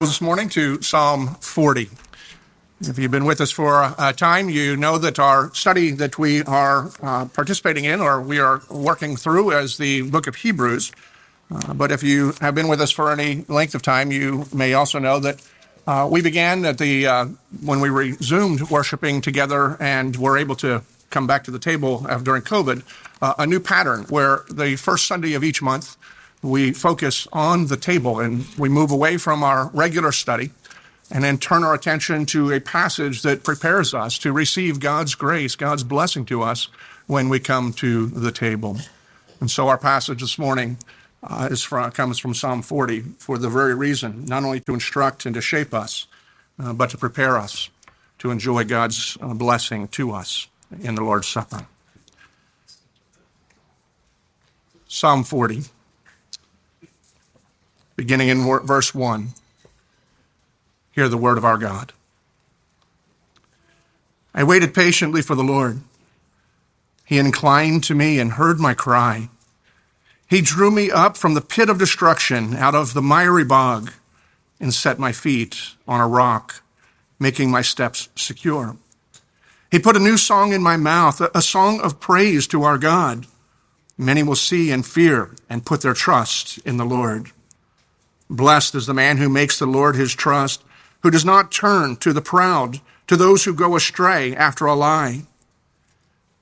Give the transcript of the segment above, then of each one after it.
this morning to Psalm 40. If you've been with us for a time, you know that our study that we are uh, participating in or we are working through is the book of Hebrews. Uh, but if you have been with us for any length of time, you may also know that uh, we began at the uh, when we resumed worshiping together and were able to come back to the table during COVID, uh, a new pattern where the first Sunday of each month we focus on the table and we move away from our regular study and then turn our attention to a passage that prepares us to receive God's grace, God's blessing to us when we come to the table. And so our passage this morning uh, is from, comes from Psalm 40 for the very reason, not only to instruct and to shape us, uh, but to prepare us to enjoy God's uh, blessing to us in the Lord's Supper. Psalm 40 beginning in verse 1. Hear the word of our God. I waited patiently for the Lord. He inclined to me and heard my cry. He drew me up from the pit of destruction, out of the miry bog, and set my feet on a rock, making my steps secure. He put a new song in my mouth, a song of praise to our God. Many will see and fear and put their trust in the Lord. Blessed is the man who makes the Lord his trust, who does not turn to the proud, to those who go astray after a lie.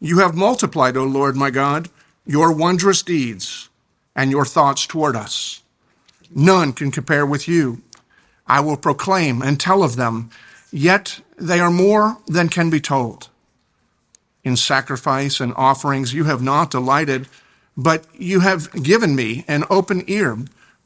You have multiplied, O Lord my God, your wondrous deeds and your thoughts toward us. None can compare with you. I will proclaim and tell of them, yet they are more than can be told. In sacrifice and offerings you have not delighted, but you have given me an open ear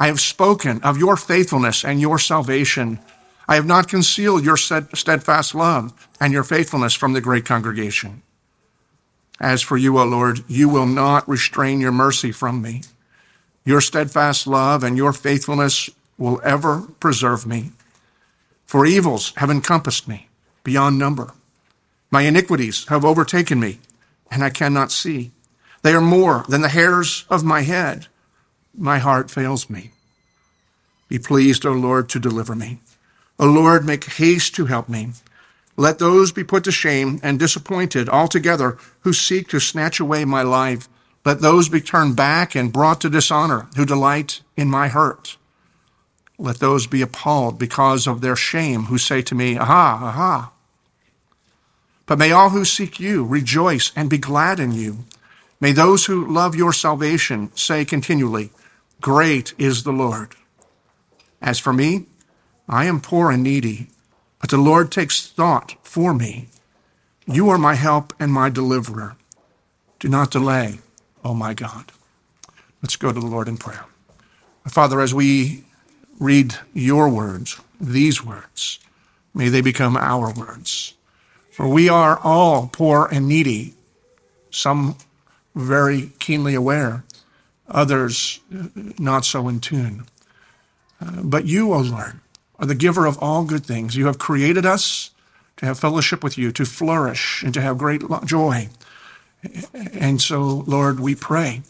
I have spoken of your faithfulness and your salvation. I have not concealed your steadfast love and your faithfulness from the great congregation. As for you, O Lord, you will not restrain your mercy from me. Your steadfast love and your faithfulness will ever preserve me. For evils have encompassed me beyond number. My iniquities have overtaken me, and I cannot see. They are more than the hairs of my head my heart fails me. Be pleased, O Lord, to deliver me. O Lord, make haste to help me. Let those be put to shame and disappointed altogether who seek to snatch away my life. Let those be turned back and brought to dishonor who delight in my hurt. Let those be appalled because of their shame who say to me, Aha, aha. But may all who seek you rejoice and be glad in you. May those who love your salvation say continually, Great is the Lord. As for me, I am poor and needy, but the Lord takes thought for me. You are my help and my deliverer. Do not delay, O oh my God. Let's go to the Lord in prayer. Father, as we read your words, these words, may they become our words. For we are all poor and needy, some very keenly aware others not so in tune. Uh, but you, O Lord, are the giver of all good things. You have created us to have fellowship with you, to flourish, and to have great joy. And so, Lord, we pray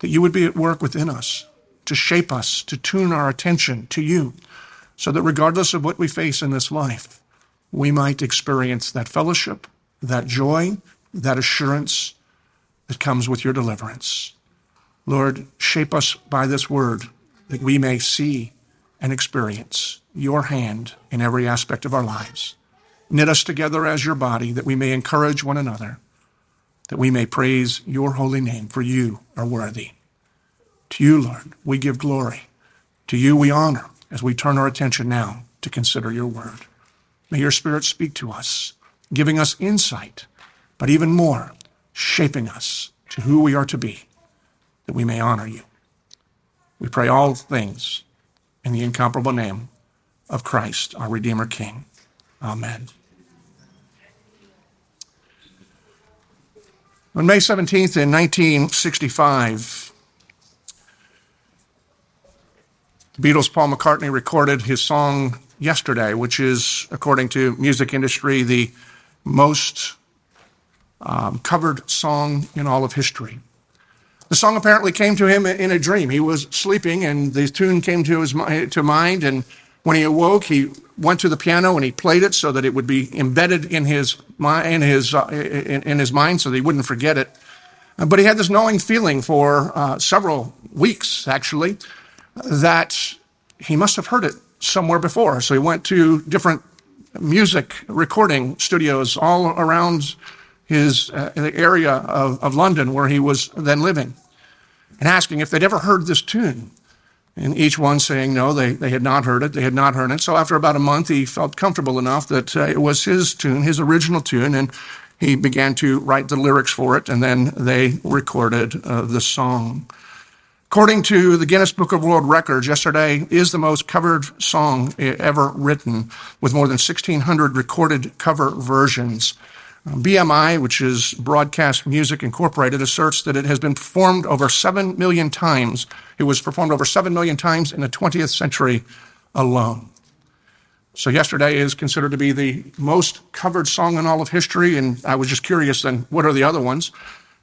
that you would be at work within us to shape us, to tune our attention to you, so that regardless of what we face in this life, we might experience that fellowship, that joy, that assurance that comes with your deliverance. Lord, shape us by this word that we may see and experience your hand in every aspect of our lives. Knit us together as your body that we may encourage one another, that we may praise your holy name, for you are worthy. To you, Lord, we give glory. To you we honor as we turn our attention now to consider your word. May your spirit speak to us, giving us insight, but even more, shaping us to who we are to be that we may honor you. We pray all things in the incomparable name of Christ, our Redeemer King. Amen. On May 17th, in 1965, Beatles Paul McCartney recorded his song Yesterday, which is, according to music industry, the most um, covered song in all of history. The song apparently came to him in a dream. He was sleeping, and the tune came to his to mind. And when he awoke, he went to the piano and he played it so that it would be embedded in his in his uh, in, in, his mind, so that he wouldn't forget it. But he had this knowing feeling for uh, several weeks, actually, that he must have heard it somewhere before. So he went to different music recording studios all around his uh, area of, of London where he was then living and asking if they'd ever heard this tune. And each one saying no, they, they had not heard it, they had not heard it. So after about a month, he felt comfortable enough that uh, it was his tune, his original tune, and he began to write the lyrics for it, and then they recorded uh, the song. According to the Guinness Book of World Records, Yesterday is the most covered song ever written, with more than 1,600 recorded cover versions. BMI, which is Broadcast Music Incorporated, asserts that it has been performed over 7 million times. It was performed over 7 million times in the 20th century alone. So, yesterday is considered to be the most covered song in all of history, and I was just curious then, what are the other ones?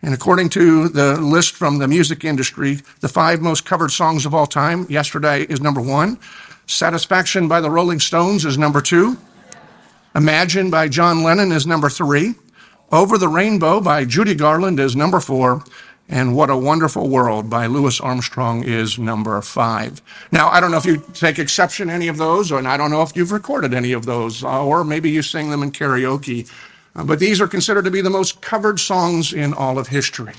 And according to the list from the music industry, the five most covered songs of all time, Yesterday is number one. Satisfaction by the Rolling Stones is number two. Imagine by John Lennon is number three. Over the Rainbow by Judy Garland is number four. And What a Wonderful World by Louis Armstrong is number five. Now, I don't know if you take exception to any of those, and I don't know if you've recorded any of those, uh, or maybe you sing them in karaoke. Uh, but these are considered to be the most covered songs in all of history.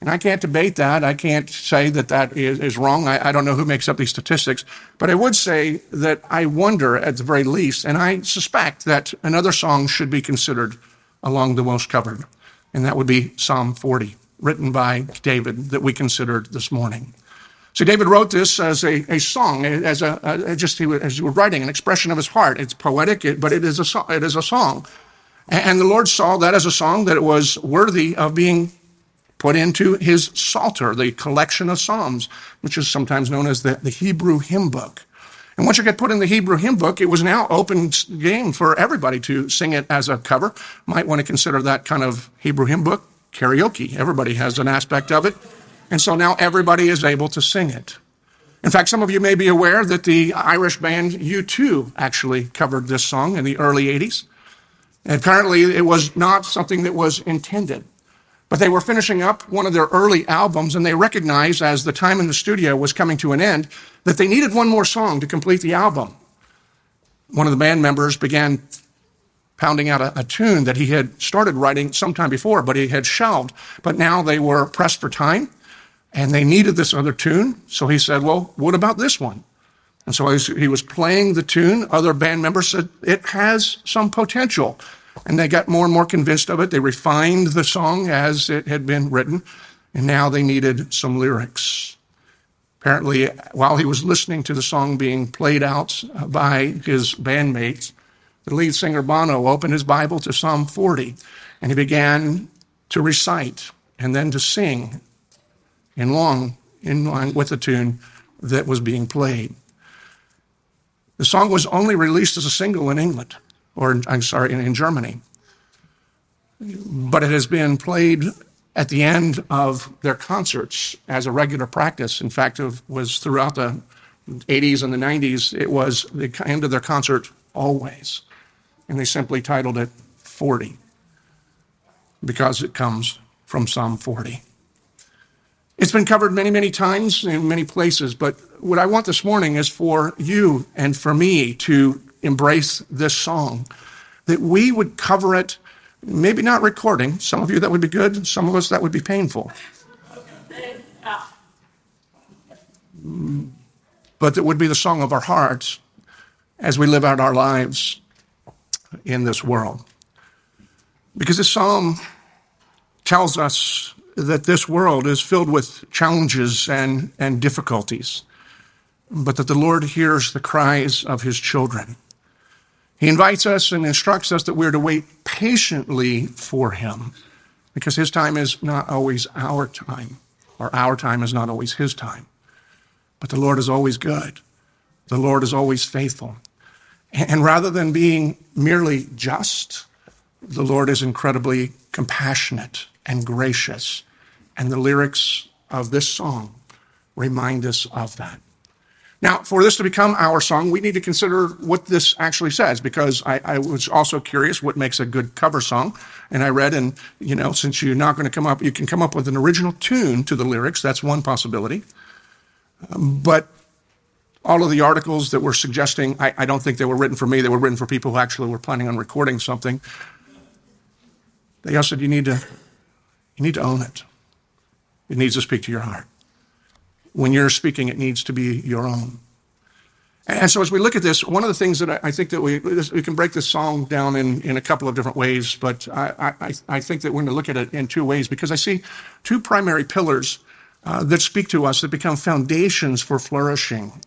And I can't debate that. I can't say that that is, is wrong. I, I, don't know who makes up these statistics. But I would say that I wonder, at the very least, and I suspect that another song should be considered along the most covered. And that would be Psalm 40, written by David, that we considered this morning. So David wrote this as a, a song, as a, a just as he was writing an expression of his heart. It's poetic, but it is a it is a song, and the Lord saw that as a song that it was worthy of being put into his Psalter, the collection of Psalms, which is sometimes known as the, the Hebrew hymn book. And once you get put in the Hebrew hymn book, it was now open game for everybody to sing it as a cover. Might want to consider that kind of Hebrew hymn book karaoke. Everybody has an aspect of it. And so now everybody is able to sing it. In fact, some of you may be aware that the Irish band U2 actually covered this song in the early 80s. And apparently it was not something that was intended. But they were finishing up one of their early albums, and they recognized as the time in the studio was coming to an end that they needed one more song to complete the album. One of the band members began pounding out a, a, tune that he had started writing sometime before, but he had shelved. But now they were pressed for time, and they needed this other tune. So he said, Well, what about this one? And so he was playing the tune. Other band members said, It has some potential. And they got more and more convinced of it. They refined the song as it had been written, and now they needed some lyrics. Apparently, while he was listening to the song being played out by his bandmates, the lead singer Bono opened his Bible to Psalm 40 and he began to recite and then to sing in long in line with the tune that was being played. The song was only released as a single in England or I'm sorry, in, in Germany. But it has been played at the end of their concerts as a regular practice. In fact, it was throughout the 80s and the 90s, it was the end of their concert always. And they simply titled it 40 because it comes from Psalm 40. It's been covered many, many times in many places, but what I want this morning is for you and for me to embrace this song, that we would cover it, maybe not recording. Some of you that would be good, some of us that would be painful. But that would be the song of our hearts as we live out our lives in this world. Because this psalm tells us that this world is filled with challenges and, and difficulties, but that the Lord hears the cries of his children. He invites us and instructs us that we're to wait patiently for him because his time is not always our time, or our time is not always his time. But the Lord is always good. The Lord is always faithful. And rather than being merely just, the Lord is incredibly compassionate and gracious. And the lyrics of this song remind us of that. Now, for this to become our song, we need to consider what this actually says, because I, I, was also curious what makes a good cover song. And I read, and you know, since you're not going to come up, you can come up with an original tune to the lyrics. That's one possibility. Um, but all of the articles that were suggesting, I, I don't think they were written for me. They were written for people who actually were planning on recording something. They all said you need to, you need to own it. It needs to speak to your heart when you're speaking, it needs to be your own. And so as we look at this, one of the things that I, think that we, we can break this song down in, in a couple of different ways, but I, I, I think that we're going to look at it in two ways because I see two primary pillars uh, that speak to us that become foundations for flourishing,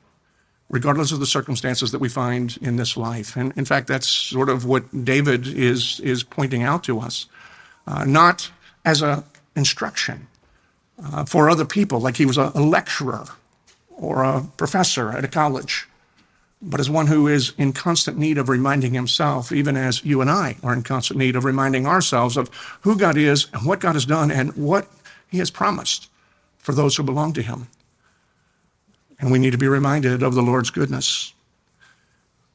regardless of the circumstances that we find in this life. And in fact, that's sort of what David is, is pointing out to us, uh, not as a instruction, uh, for other people, like he was a, a lecturer or a professor at a college, but as one who is in constant need of reminding himself, even as you and I are in constant need of reminding ourselves of who God is and what God has done and what he has promised for those who belong to him. And we need to be reminded of the Lord's goodness.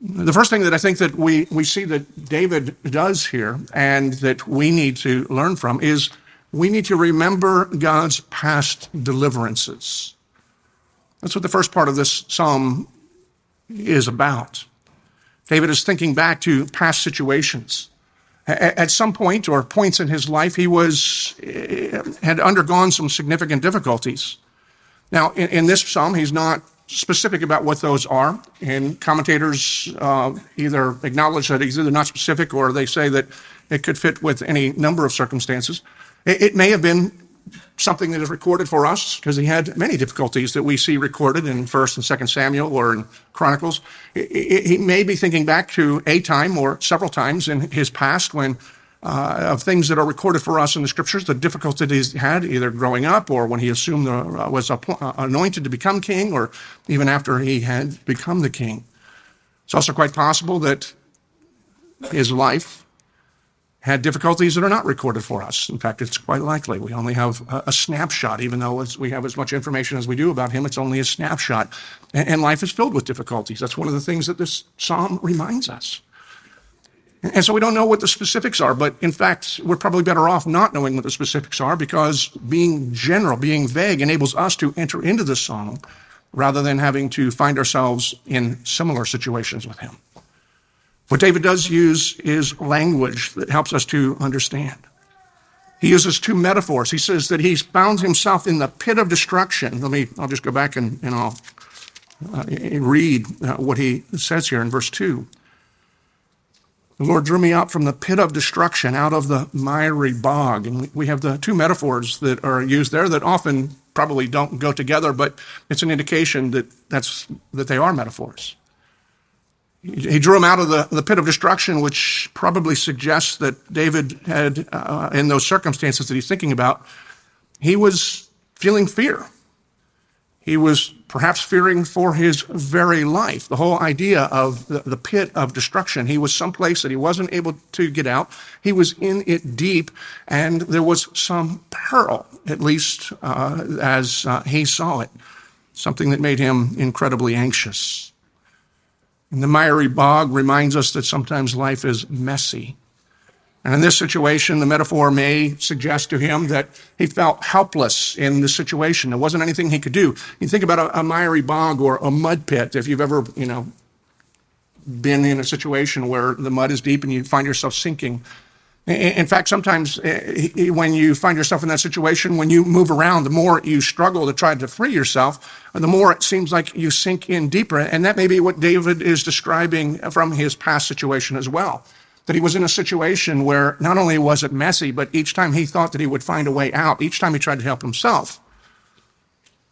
The first thing that I think that we, we see that David does here and that we need to learn from is we need to remember God's past deliverances. That's what the first part of this psalm is about. David is thinking back to past situations. At some point or points in his life, he was, had undergone some significant difficulties. Now, in, in this psalm, he's not specific about what those are, and commentators uh, either acknowledge that he's either not specific or they say that it could fit with any number of circumstances. It may have been something that is recorded for us because he had many difficulties that we see recorded in First and Second Samuel or in Chronicles. He may be thinking back to a time or several times in his past when uh, of things that are recorded for us in the scriptures, the difficulties he had either growing up or when he assumed uh, was uh, anointed to become king or even after he had become the king. It's also quite possible that his life had difficulties that are not recorded for us. In fact, it's quite likely. We only have a, a snapshot, even though we have as much information as we do about him, it's only a snapshot. And, and, life is filled with difficulties. That's one of the things that this psalm reminds us. And so we don't know what the specifics are, but in fact, we're probably better off not knowing what the specifics are because being general, being vague, enables us to enter into the psalm rather than having to find ourselves in similar situations with him. What David does use is language that helps us to understand. He uses two metaphors. He says that he's found himself in the pit of destruction. Let me, I'll just go back and, and I'll uh, read uh, what he says here in verse 2. The Lord drew me out from the pit of destruction, out of the miry bog. And we have the two metaphors that are used there that often probably don't go together, but it's an indication that, that's, that they are metaphors. He drew him out of the, the pit of destruction, which probably suggests that David had, uh, in those circumstances that he's thinking about, he was feeling fear. He was perhaps fearing for his very life. The whole idea of the, the pit of destruction. He was someplace that he wasn't able to get out. He was in it deep, and there was some peril, at least uh, as uh, he saw it, something that made him incredibly anxious. And the miry bog reminds us that sometimes life is messy. And in this situation, the metaphor may suggest to him that he felt helpless in the situation. There wasn't anything he could do. You think about a, a miry bog or a mud pit. If you've ever, you know, been in a situation where the mud is deep and you find yourself sinking, in fact, sometimes eh, when you find yourself in that situation, when you move around, the more you struggle to try to free yourself, the more it seems like you sink in deeper. And that may be what David is describing from his past situation as well. That he was in a situation where not only was it messy, but each time he thought that he would find a way out, each time he tried to help himself,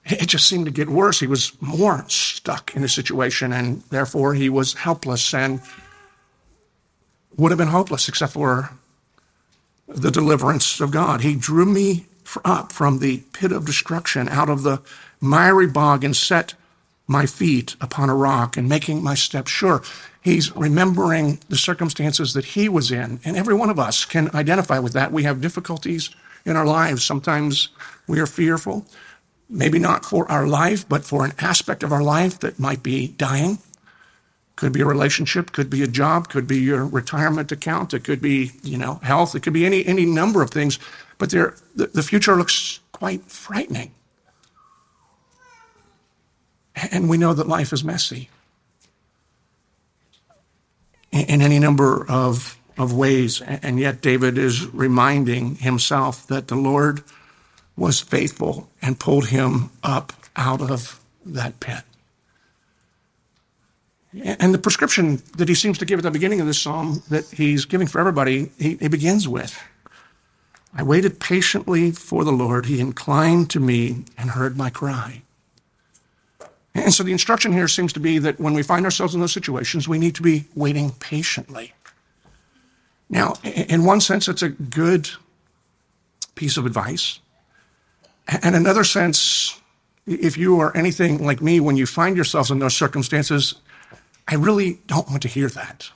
it just seemed to get worse. He was more stuck in a situation and therefore he was helpless and would have been hopeless except for the deliverance of God. He drew me up from the pit of destruction, out of the miry bog, and set my feet upon a rock and making my steps sure. He's remembering the circumstances that he was in. And every one of us can identify with that. We have difficulties in our lives. Sometimes we are fearful, maybe not for our life, but for an aspect of our life that might be dying. Could be a relationship, could be a job, could be your retirement account, it could be, you know, health, it could be any, any number of things. But there, the, the future looks quite frightening. And we know that life is messy in any number of, of ways. And yet, David is reminding himself that the Lord was faithful and pulled him up out of that pit. And the prescription that he seems to give at the beginning of this psalm that he's giving for everybody, he, he begins with I waited patiently for the Lord. He inclined to me and heard my cry. And so the instruction here seems to be that when we find ourselves in those situations, we need to be waiting patiently. Now, in one sense, it's a good piece of advice. And another sense, if you are anything like me, when you find yourselves in those circumstances, I really don't want to hear that.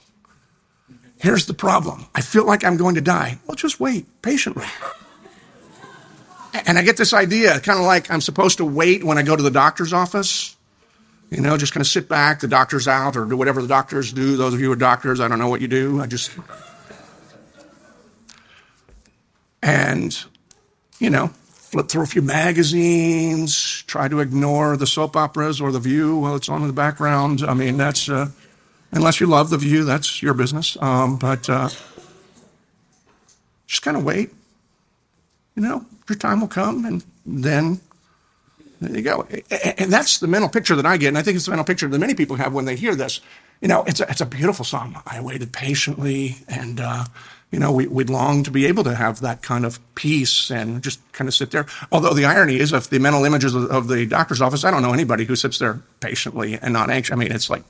Here's the problem I feel like I'm going to die. Well, just wait patiently. And I get this idea, kind of like I'm supposed to wait when I go to the doctor's office. You know, just kind of sit back, the doctor's out, or do whatever the doctors do. Those of you who are doctors, I don't know what you do. I just. And, you know, flip through a few magazines, try to ignore the soap operas or the view while it's on in the background. I mean, that's, uh, unless you love the view, that's your business. Um, but uh, just kind of wait. You know, your time will come, and then there you go. And that's the mental picture that I get. And I think it's the mental picture that many people have when they hear this. You know, it's a, it's a beautiful song. I waited patiently and, uh, you know, we, would long to be able to have that kind of peace and just kind of sit there. Although the irony is, if the mental images of, of the doctor's office, I don't know anybody who sits there patiently and not anxious. I mean, it's like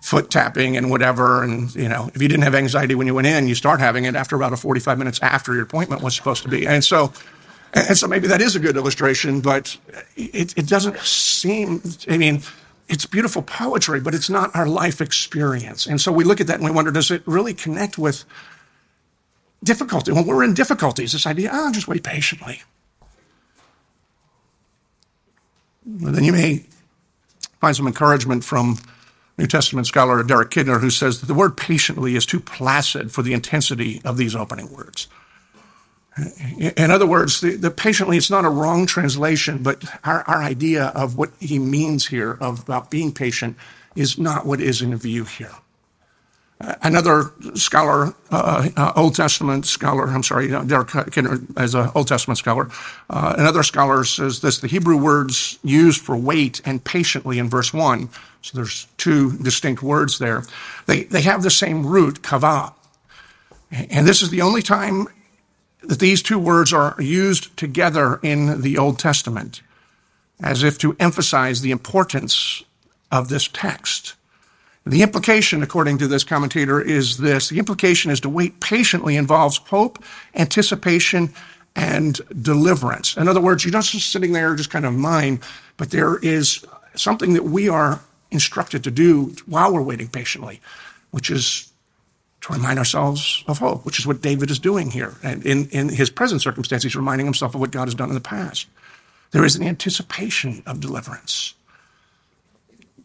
foot tapping and whatever. And, you know, if you didn't have anxiety when you went in, you start having it after about a 45 minutes after your appointment was supposed to be. And so, and so maybe that is a good illustration, but it, it doesn't seem, I mean, it's beautiful poetry, but it's not our life experience. And so we look at that and we wonder, does it really connect with difficulty? When we're in difficulties, this idea, oh, just wait patiently. Then you may find some encouragement from New Testament scholar Derek Kidner, who says that the word patiently is too placid for the intensity of these opening words. In other words, the, the, patiently, it's not a wrong translation, but our, our idea of what he means here of, about being patient is not what is in view here. Uh, another scholar, uh, uh, Old Testament scholar, I'm sorry, Derek Kidner as an Old Testament scholar, uh, another scholar says this, the Hebrew words used for wait and patiently in verse one, so there's two distinct words there, they, they have the same root, kavah. And this is the only time these two words are used together in the Old Testament as if to emphasize the importance of this text. The implication, according to this commentator, is this the implication is to wait patiently involves hope, anticipation, and deliverance. In other words, you're not just sitting there just kind of mind, but there is something that we are instructed to do while we're waiting patiently, which is to remind ourselves of hope, which is what David is doing here. And in, in his present circumstance, he's reminding himself of what God has done in the past. There is an anticipation of deliverance.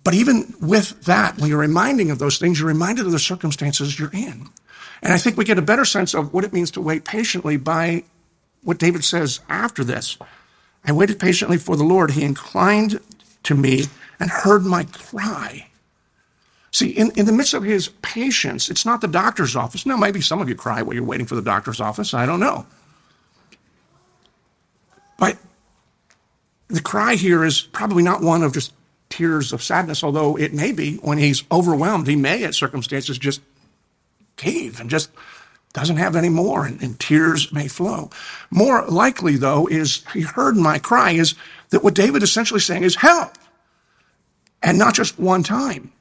But even with that, when you're reminding of those things, you're reminded of the circumstances you're in. And I think we get a better sense of what it means to wait patiently by what David says after this. I waited patiently for the Lord. He inclined to me and heard my cry. See, in, in the midst of his patience, it's not the doctor's office. Now, maybe some of you cry while you're waiting for the doctor's office. I don't know. But the cry here is probably not one of just tears of sadness, although it may be when he's overwhelmed. He may, at circumstances, just cave and just doesn't have any more, and, and tears may flow. More likely, though, is he heard my cry, is that what David essentially saying is help, and not just one time.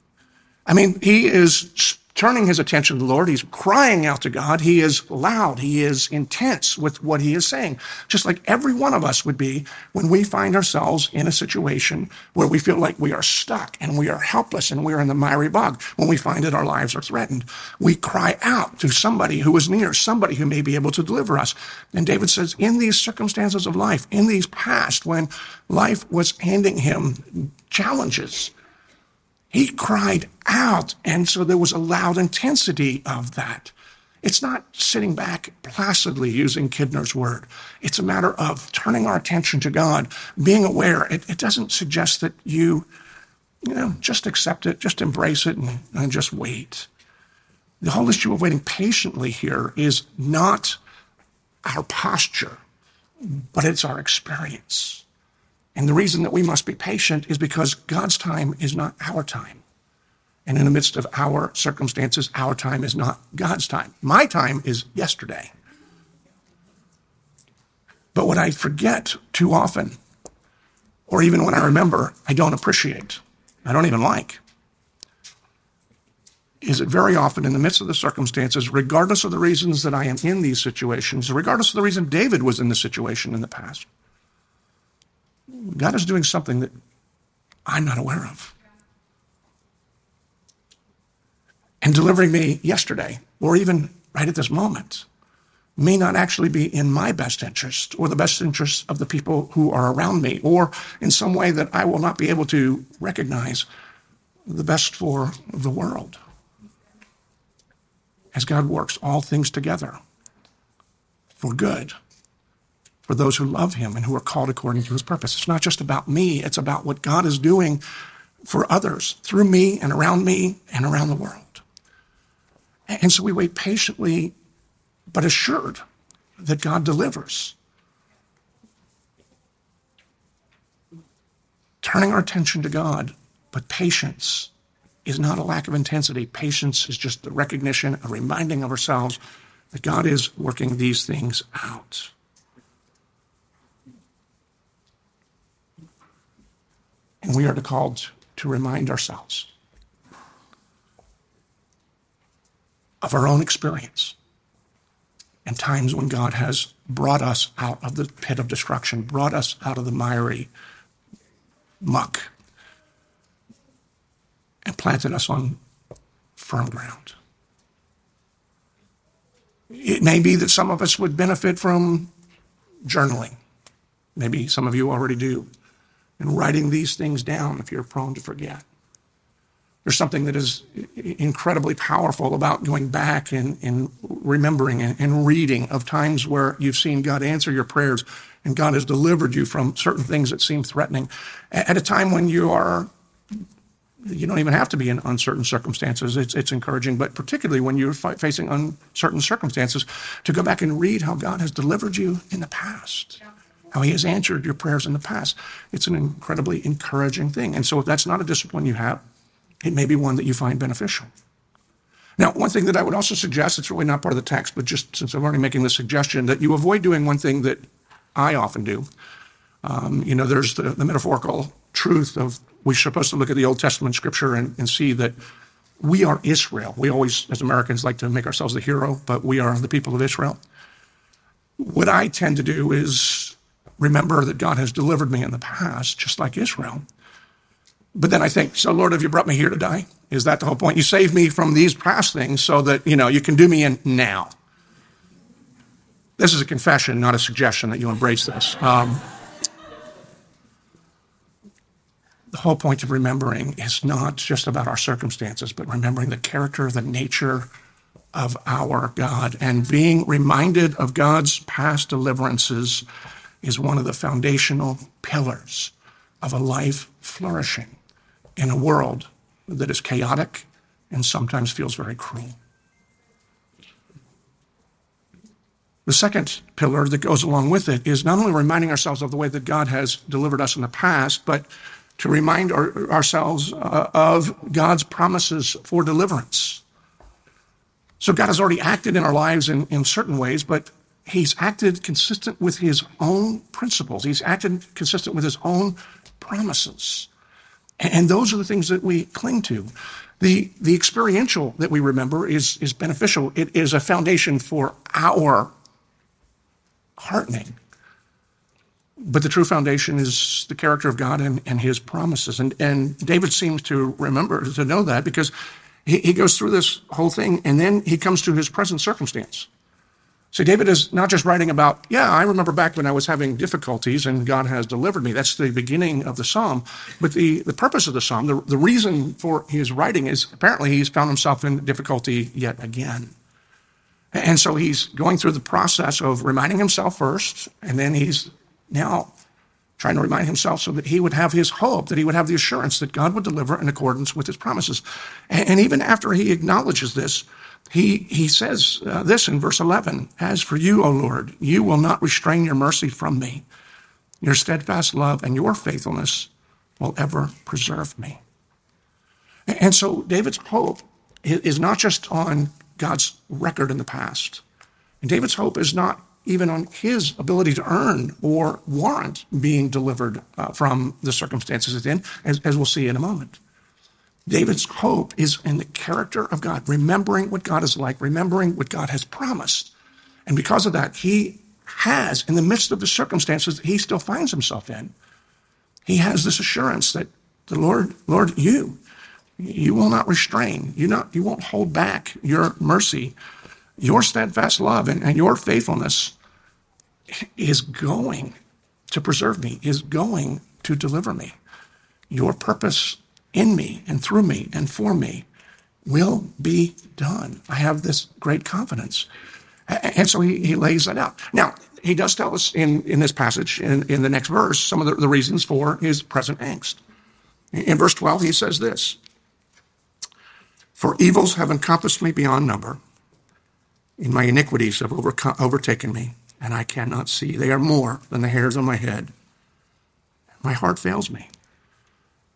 I mean, he is turning his attention to the Lord. He's crying out to God. He is loud. He is intense with what he is saying, just like every one of us would be when we find ourselves in a situation where we feel like we are stuck and we are helpless and we are in the miry bog. When we find that our lives are threatened, we cry out to somebody who is near, somebody who may be able to deliver us. And David says, in these circumstances of life, in these past, when life was handing him challenges, he cried out. And so there was a loud intensity of that. It's not sitting back placidly using Kidner's word. It's a matter of turning our attention to God, being aware. It, it doesn't suggest that you, you know, just accept it, just embrace it, and, and just wait. The whole issue of waiting patiently here is not our posture, but it's our experience. And the reason that we must be patient is because God's time is not our time. And in the midst of our circumstances, our time is not God's time. My time is yesterday. But what I forget too often, or even when I remember, I don't appreciate, I don't even like, is that very often in the midst of the circumstances, regardless of the reasons that I am in these situations, regardless of the reason David was in the situation in the past, God is doing something that I'm not aware of. And delivering me yesterday, or even right at this moment, may not actually be in my best interest or the best interest of the people who are around me, or in some way that I will not be able to recognize the best for the world. As God works all things together for good for those who love him and who are called according to his purpose. It's not just about me, it's about what God is doing for others through me and around me and around the world. And so we wait patiently, but assured that God delivers. Turning our attention to God, but patience is not a lack of intensity. Patience is just the recognition, a reminding of ourselves that God is working these things out. And we are called to remind ourselves of our own experience and times when God has brought us out of the pit of destruction, brought us out of the miry muck, and planted us on firm ground. It may be that some of us would benefit from journaling. Maybe some of you already do and writing these things down if you're prone to forget. There's something that is incredibly powerful about going back and, and remembering and, and reading of times where you've seen God answer your prayers and God has delivered you from certain things that seem threatening at a time when you are you don't even have to be in uncertain circumstances. It's, it's encouraging, but particularly when you're fi- facing uncertain circumstances, to go back and read how God has delivered you in the past. Yeah how he has answered your prayers in the past. It's an incredibly encouraging thing. And so if that's not a discipline you have, it may be one that you find beneficial. Now, one thing that I would also suggest, it's really not part of the text, but just since I'm already making the suggestion, that you avoid doing one thing that I often do. Um, you know, there's the, the, metaphorical truth of we're supposed to look at the Old Testament scripture and, and see that we are Israel. We always, as Americans, like to make ourselves the hero, but we are the people of Israel. What I tend to do is remember that God has delivered me in the past, just like Israel. But then I think, so Lord, have you brought me here to die? Is that the whole point? You saved me from these past things so that, you know, you can do me in now. This is a confession, not a suggestion that you embrace this. Um, the whole point of remembering is not just about our circumstances, but remembering the character, the nature of our God, and being reminded of God's past deliverances is one of the foundational pillars of a life flourishing in a world that is chaotic and sometimes feels very cruel. The second pillar that goes along with it is not only reminding ourselves of the way that God has delivered us in the past, but to remind our, ourselves uh, of God's promises for deliverance. So God has already acted in our lives in, in certain ways, but he's acted consistent with his own principles. He's acted consistent with his own promises. And those are the things that we cling to. The, the experiential that we remember is, is beneficial. It is a foundation for our heartening. But the true foundation is the character of God and, and his promises. And, and David seems to remember, to know that because he, he goes through this whole thing and then he comes to his present circumstance. So David is not just writing about, yeah, I remember back when I was having difficulties and God has delivered me. That's the beginning of the psalm. But the, the purpose of the psalm, the, the reason for his writing is apparently he's found himself in difficulty yet again. And so he's going through the process of reminding himself first, and then he's now trying to remind himself so that he would have his hope, that he would have the assurance that God would deliver in accordance with his promises. And, even after he acknowledges this, he, he says uh, this in verse 11 As for you, O Lord, you will not restrain your mercy from me. Your steadfast love and your faithfulness will ever preserve me. And so David's hope is not just on God's record in the past. And David's hope is not even on his ability to earn or warrant being delivered uh, from the circumstances it's in, as, as we'll see in a moment. David's hope is in the character of God, remembering what God is like, remembering what God has promised. And because of that, he has, in the midst of the circumstances that he still finds himself in, he has this assurance that the Lord, Lord, you, you will not restrain, you not, you won't hold back your mercy, your steadfast love, and, and your faithfulness is going to preserve me, is going to deliver me. Your purpose in me and through me and for me will be done. I have this great confidence. And so he, he lays that out. Now, he does tell us in, in this passage, in, in the next verse, some of the, the reasons for his present angst. In verse 12, he says this For evils have encompassed me beyond number, and my iniquities have overco- overtaken me, and I cannot see. They are more than the hairs on my head. My heart fails me.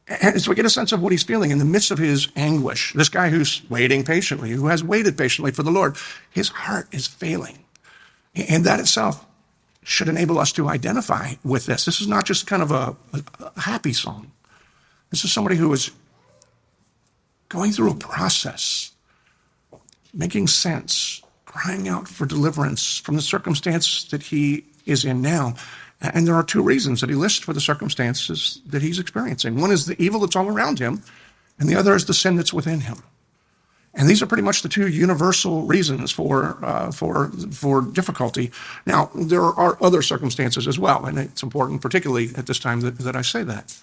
And so we get a sense of what he's feeling in the midst of his anguish. This guy who's waiting patiently, who has waited patiently for the Lord, his heart is failing. And that itself should enable us to identify with this. This is not just kind of a, a happy song. This is somebody who is going through a process, making sense, crying out for deliverance from the circumstance that he is in now. And there are two reasons that he lists for the circumstances that he's experiencing. One is the evil that's all around him, and the other is the sin that's within him. And these are pretty much the two universal reasons for, uh, for, for difficulty. Now, there are other circumstances as well, and it's important, particularly at this time, that, that I say that.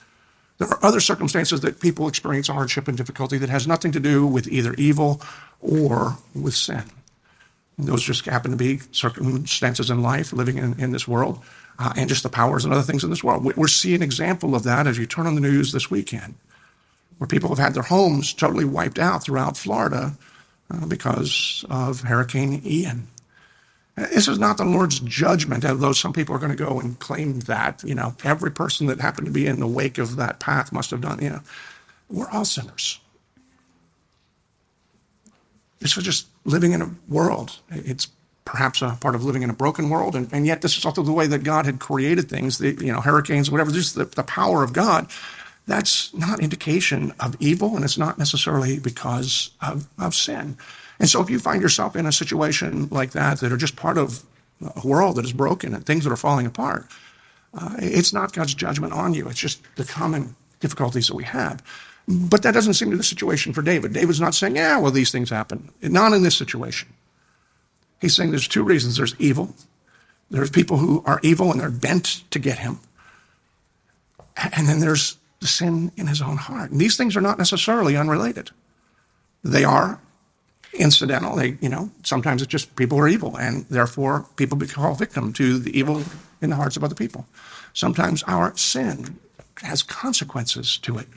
There are other circumstances that people experience hardship and difficulty that has nothing to do with either evil or with sin. Those just happen to be circumstances in life, living in, in this world uh, and just the powers and other things in this world. We're seeing an example of that as you turn on the news this weekend, where people have had their homes totally wiped out throughout Florida uh, because of Hurricane Ian. This is not the Lord's judgment, although some people are going to go and claim that. You know, every person that happened to be in the wake of that path must have done, you know, we're all sinners. This is just living in a world. It's perhaps a part of living in a broken world. And, and yet, this is also the way that God had created things, the, you know, hurricanes, whatever, just the, the power of God. That's not indication of evil, and it's not necessarily because of, of sin. And so, if you find yourself in a situation like that, that are just part of a world that is broken and things that are falling apart, uh, it's not God's judgment on you. It's just the common difficulties that we have. But that doesn't seem to be the situation for David. David's not saying, yeah, well, these things happen. Not in this situation. He's saying there's two reasons there's evil. There's people who are evil and they're bent to get him. And then there's the sin in his own heart. And these things are not necessarily unrelated. They are incidental. They, you know, sometimes it's just people are evil, and therefore people become victim to the evil in the hearts of other people. Sometimes our sin has consequences to it.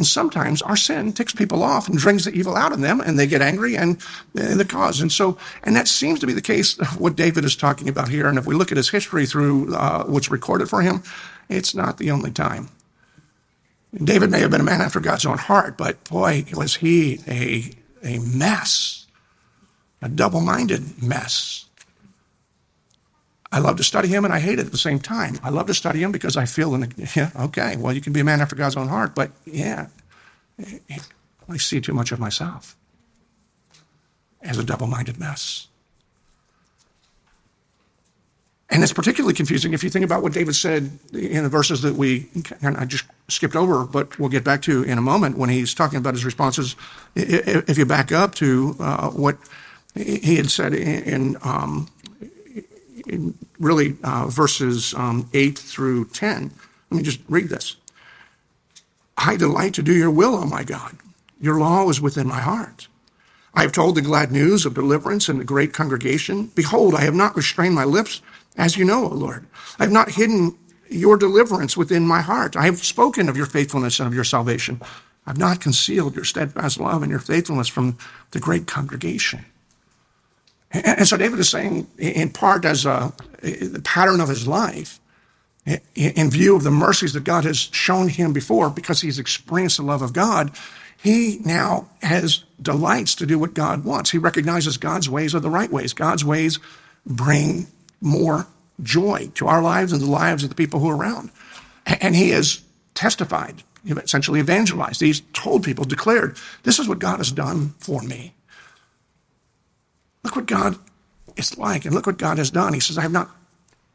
And sometimes our sin ticks people off and brings the evil out of them, and they get angry and, and the cause. And so, and that seems to be the case of what David is talking about here. And if we look at his history through uh, what's recorded for him, it's not the only time. David may have been a man after God's own heart, but boy, was he a, a mess, a double minded mess. I love to study him and I hate it at the same time. I love to study him because I feel, in the, yeah, okay, well, you can be a man after God's own heart, but yeah, I see too much of myself as a double minded mess. And it's particularly confusing if you think about what David said in the verses that we, and I just skipped over, but we'll get back to in a moment when he's talking about his responses. If you back up to uh, what he had said in, um, in really uh, verses um, 8 through 10, let me just read this. I delight to do your will, O my God. Your law is within my heart. I have told the glad news of deliverance in the great congregation. Behold, I have not restrained my lips as you know, O Lord, I have not hidden your deliverance within my heart. I have spoken of your faithfulness and of your salvation. I have not concealed your steadfast love and your faithfulness from the great congregation. And so David is saying, in part as a, the pattern of his life, in view of the mercies that God has shown him before, because he's experienced the love of God, he now has delights to do what God wants. He recognizes God's ways are the right ways. God's ways bring more joy to our lives and the lives of the people who are around. And he has testified, essentially evangelized. He's told people, declared, this is what God has done for me. Look what God is like, and look what God has done. He says, I have not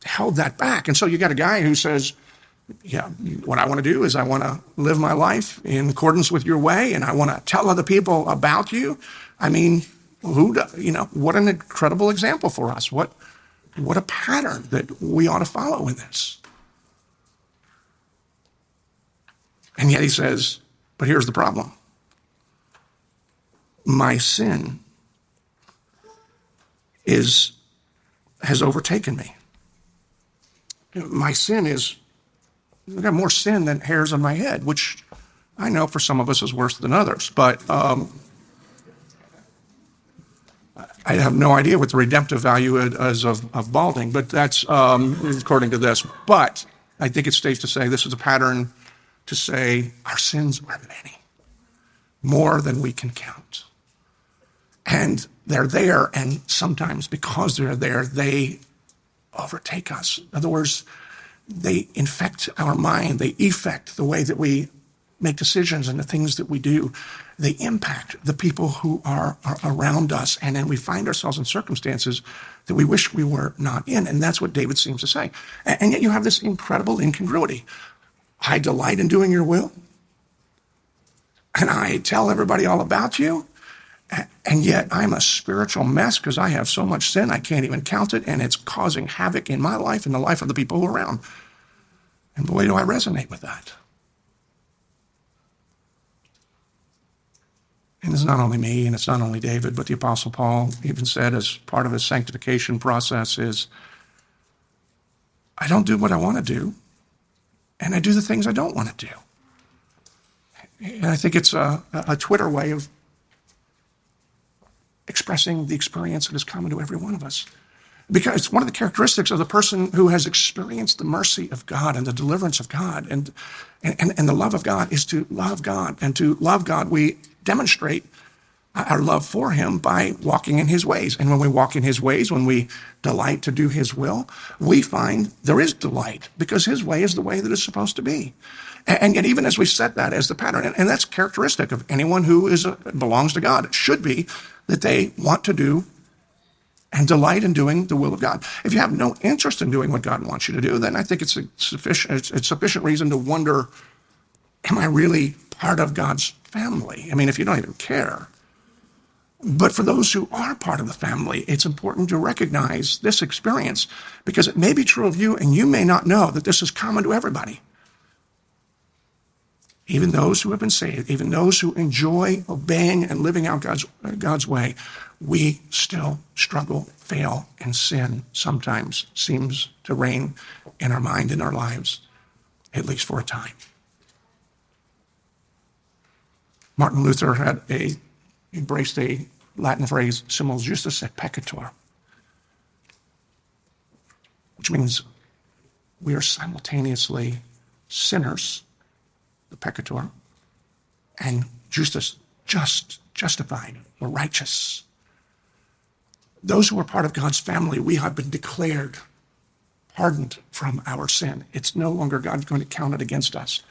held that back. And so you got a guy who says, yeah, what I want to do is I want to live my life in accordance with your way, and I want to tell other people about you. I mean, who, you know, what an incredible example for us. What, what a pattern that we ought to follow in this. And yet he says, but here's the problem my sin is has overtaken me. My sin is I've got more sin than hairs on my head, which I know for some of us is worse than others. But um, I have no idea what the redemptive value is of, of balding, but that's um, according to this. But I think it's safe to say this is a pattern to say our sins are many, more than we can count. And they're there, and sometimes because they're there, they overtake us. In other words, they infect our mind, they affect the way that we make decisions and the things that we do they impact the people who are, are, around us. And then we find ourselves in circumstances that we wish we were not in. And that's what David seems to say. And, and yet you have this incredible incongruity. I delight in doing your will. And I tell everybody all about you. And yet I'm a spiritual mess because I have so much sin, I can't even count it. And it's causing havoc in my life and the life of the people around. And boy, do I resonate with that. And it's not only me and it's not only David, but the Apostle Paul even said as part of his sanctification process is I don't do what I want to do, and I do the things I don't want to do. And I think it's a, a Twitter way of expressing the experience that is common to every one of us. Because it's one of the characteristics of the person who has experienced the mercy of God and the deliverance of God and, and, and the love of God is to love God. And to love God, we demonstrate our love for him by walking in his ways. And when we walk in his ways, when we delight to do his will, we find there is delight because his way is the way that is supposed to be. And yet, even as we set that as the pattern, and that's characteristic of anyone who is belongs to God, it should be that they want to do and delight in doing the will of God. If you have no interest in doing what God wants you to do, then I think it's a sufficient, it's, it's sufficient reason to wonder, am I really part of God's family? I mean, if you don't even care. But for those who are part of the family, it's important to recognize this experience because it may be true of you and you may not know that this is common to everybody. Even those who have been saved, even those who enjoy obeying and living out God's, God's way, we still struggle, fail, and sin sometimes seems to reign in our mind, in our lives, at least for a time. Martin Luther had a embraced a Latin phrase, simul justus et peccator, which means we are simultaneously sinners, the peccator, and justus, just, justified, or righteous. Those who are part of God's family, we have been declared pardoned from our sin. It's no longer God's going to count it against us.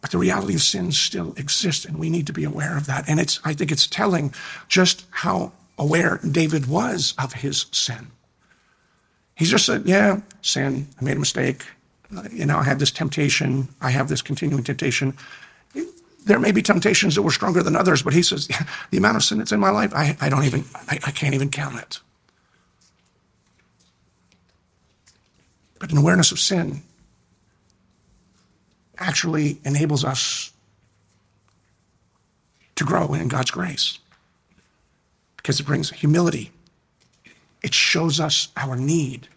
But the reality of sin still exists, and we need to be aware of that. And it's, I think it's telling just how aware David was of his sin. He just said, Yeah, sin, I made a mistake. Uh, you know, I have this temptation. I have this continuing temptation. There may be temptations that were stronger than others, but he says, the amount of sin that's in my life, I, I don't even, I, I can't even count it. But an awareness of sin actually enables us to grow in God's grace because it brings humility. It shows us our need.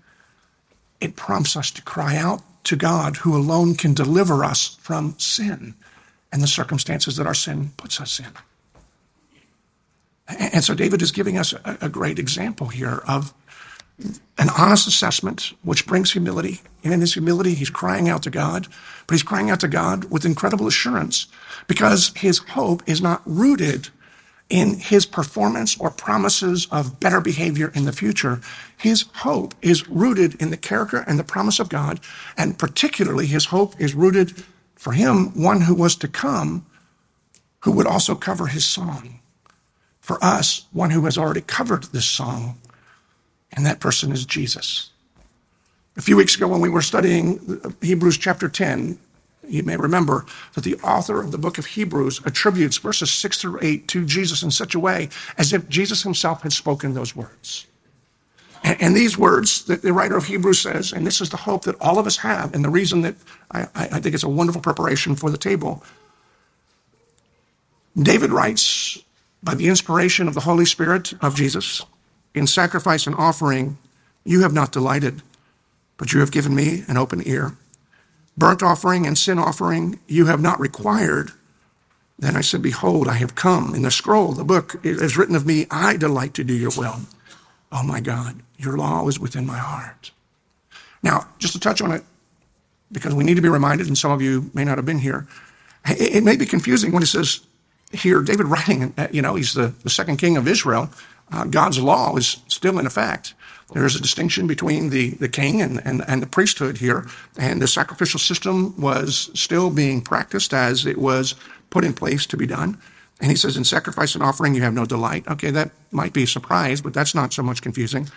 It prompts us to cry out to God, who alone can deliver us from sin and the circumstances that our sin puts us in. And so David is giving us a, great example here of an honest assessment, which brings humility. And in his humility, he's crying out to God, but he's crying out to God with incredible assurance because his hope is not rooted in his performance or promises of better behavior in the future. His hope is rooted in the character and the promise of God. And particularly, his hope is rooted for him, one who was to come, who would also cover his song. For us, one who has already covered this song and that person is Jesus. A few weeks ago, when we were studying Hebrews chapter 10, you may remember that the author of the book of Hebrews attributes verses 6 through 8 to Jesus in such a way as if Jesus himself had spoken those words. And, these words that the writer of Hebrews says, and this is the hope that all of us have, and the reason that I, I think it's a wonderful preparation for the table. David writes, by the inspiration of the Holy Spirit of Jesus, in sacrifice and offering, you have not delighted, but you have given me an open ear. Burnt offering and sin offering, you have not required. Then I said, Behold, I have come. In the scroll, the book is written of me, I delight to do your will. Oh my God, your law is within my heart. Now, just to touch on it, because we need to be reminded, and some of you may not have been here, it may be confusing when it says here, David writing, you know, he's the, the second king of Israel uh, God's law is still in effect. There is a distinction between the, the king and, and, and the priesthood here, and the sacrificial system was still being practiced as it was put in place to be done. And he says, in sacrifice and offering, you have no delight. Okay, that might be a surprise, but that's not so much confusing.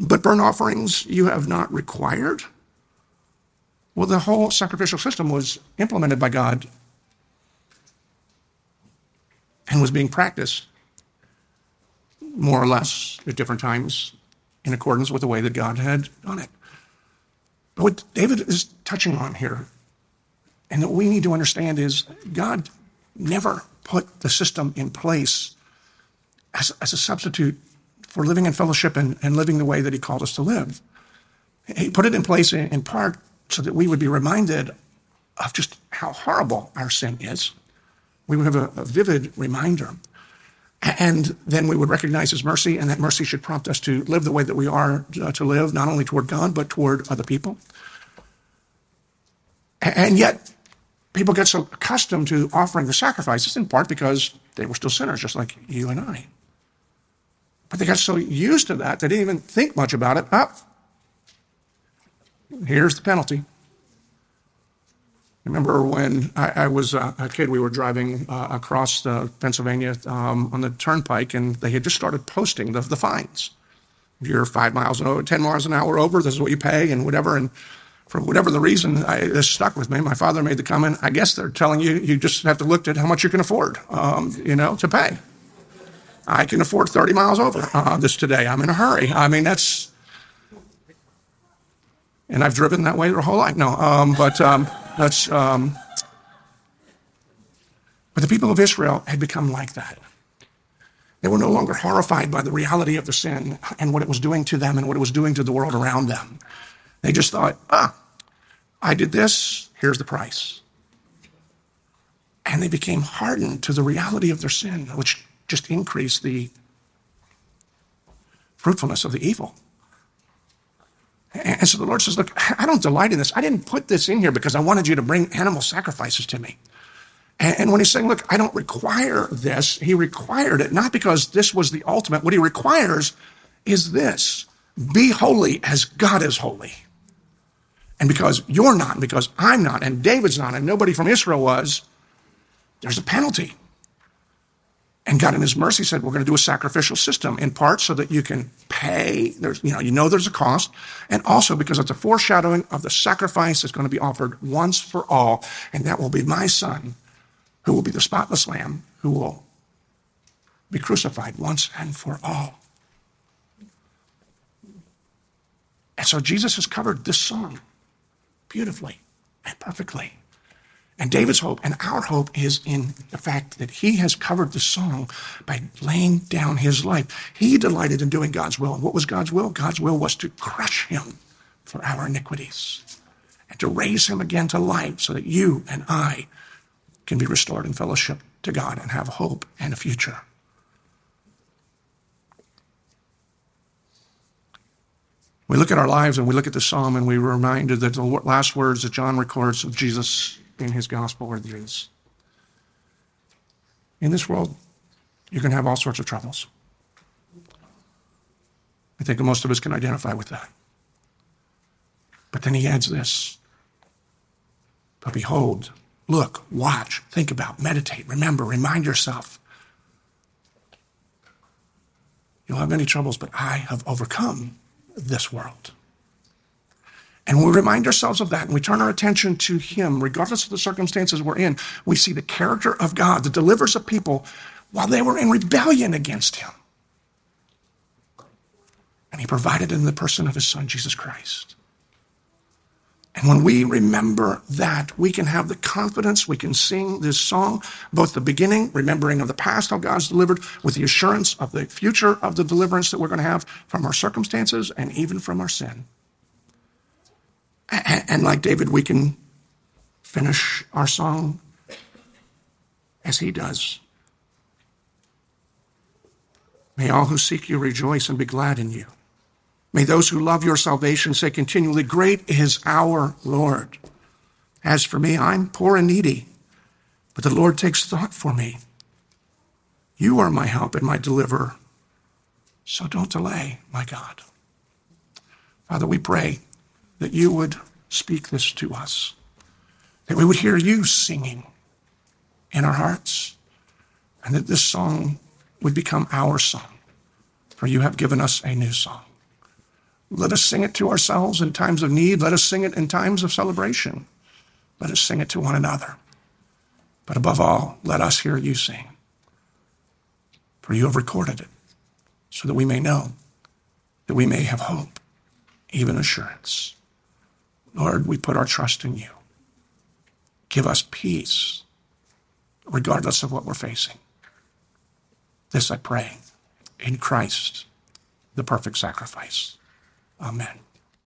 But burnt offerings, you have not required. Well, the whole sacrificial system was implemented by God and was being practiced more or less at different times in accordance with the way that God had done it. But what David is touching on here, and that we need to understand, is God never put the system in place as, as a substitute for living in fellowship and, and living the way that He called us to live. He put it in place in, in part so that we would be reminded of just how horrible our sin is. We would have a, a vivid reminder and then we would recognize his mercy, and that mercy should prompt us to live the way that we are uh, to live, not only toward God, but toward other people. And yet, people get so accustomed to offering the sacrifices, in part because they were still sinners, just like you and I. But they got so used to that, they didn't even think much about it. Up, oh, here's the penalty remember when I, I was uh, a kid, we were driving uh, across Pennsylvania um, on the turnpike, and they had just started posting the, the fines. If you're five miles an hour, 10 miles an hour over, this is what you pay, and whatever. And for whatever the reason, I, this stuck with me. My father made the comment, I guess they're telling you you just have to look at how much you can afford, um, you know, to pay. I can afford 30 miles over uh, this today. I'm in a hurry. I mean, that's, and I've driven that way their whole life. No, um, but. That's, um, but the people of Israel had become like that. They were no longer horrified by the reality of the sin and what it was doing to them and what it was doing to the world around them. They just thought, ah, I did this, here's the price. And they became hardened to the reality of their sin, which just increased the fruitfulness of the evil. And so the Lord says, Look, I don't delight in this. I didn't put this in here because I wanted you to bring animal sacrifices to me. And when he's saying, Look, I don't require this, he required it not because this was the ultimate. What he requires is this Be holy as God is holy. And because you're not, and because I'm not, and David's not, and nobody from Israel was, there's a penalty. And God in his mercy said, we're going to do a sacrificial system in part so that you can pay. There's, you know, you know there's a cost. And also because it's a foreshadowing of the sacrifice that's going to be offered once for all. And that will be my son, who will be the spotless lamb, who will be crucified once and for all. And so Jesus has covered this song beautifully and perfectly. And David's hope and our hope is in the fact that he has covered the song by laying down his life. He delighted in doing God's will. And what was God's will? God's will was to crush him for our iniquities and to raise him again to life so that you and I can be restored in fellowship to God and have hope and a future. We look at our lives and we look at the psalm and we are reminded that the last words that John records of Jesus in his gospel are these. In this world, going to have all sorts of troubles. I think most of us can identify with that. But then he adds this. But behold, look, watch, think about, meditate, remember, remind yourself. You'll have many troubles, but I have overcome this world. And we remind ourselves of that and we turn our attention to Him, regardless of the circumstances we're in. We see the character of God that delivers a people while they were in rebellion against Him. And He provided in the person of His Son, Jesus Christ. And when we remember that, we can have the confidence, we can sing this song, both the beginning, remembering of the past, how God's delivered, with the assurance of the future of the deliverance that we're going to have from our circumstances and even from our sin. And like David, we can finish our song as he does. May all who seek you rejoice and be glad in you. May those who love your salvation say continually, Great is our Lord. As for me, I'm poor and needy, but the Lord takes thought for me. You are my help and my deliverer. So don't delay, my God. Father, we pray that you would speak this to us, that we would hear you singing in our hearts, and that this song would become our song, for you have given us a new song. Let us sing it to ourselves in times of need. Let us sing it in times of celebration. Let us sing it to one another. But above all, let us hear you sing. For you have recorded it so that we may know, that we may have hope, even assurance. Lord, we put our trust in you. Give us peace, regardless of what we're facing. This I pray in Christ, the perfect sacrifice. Amen.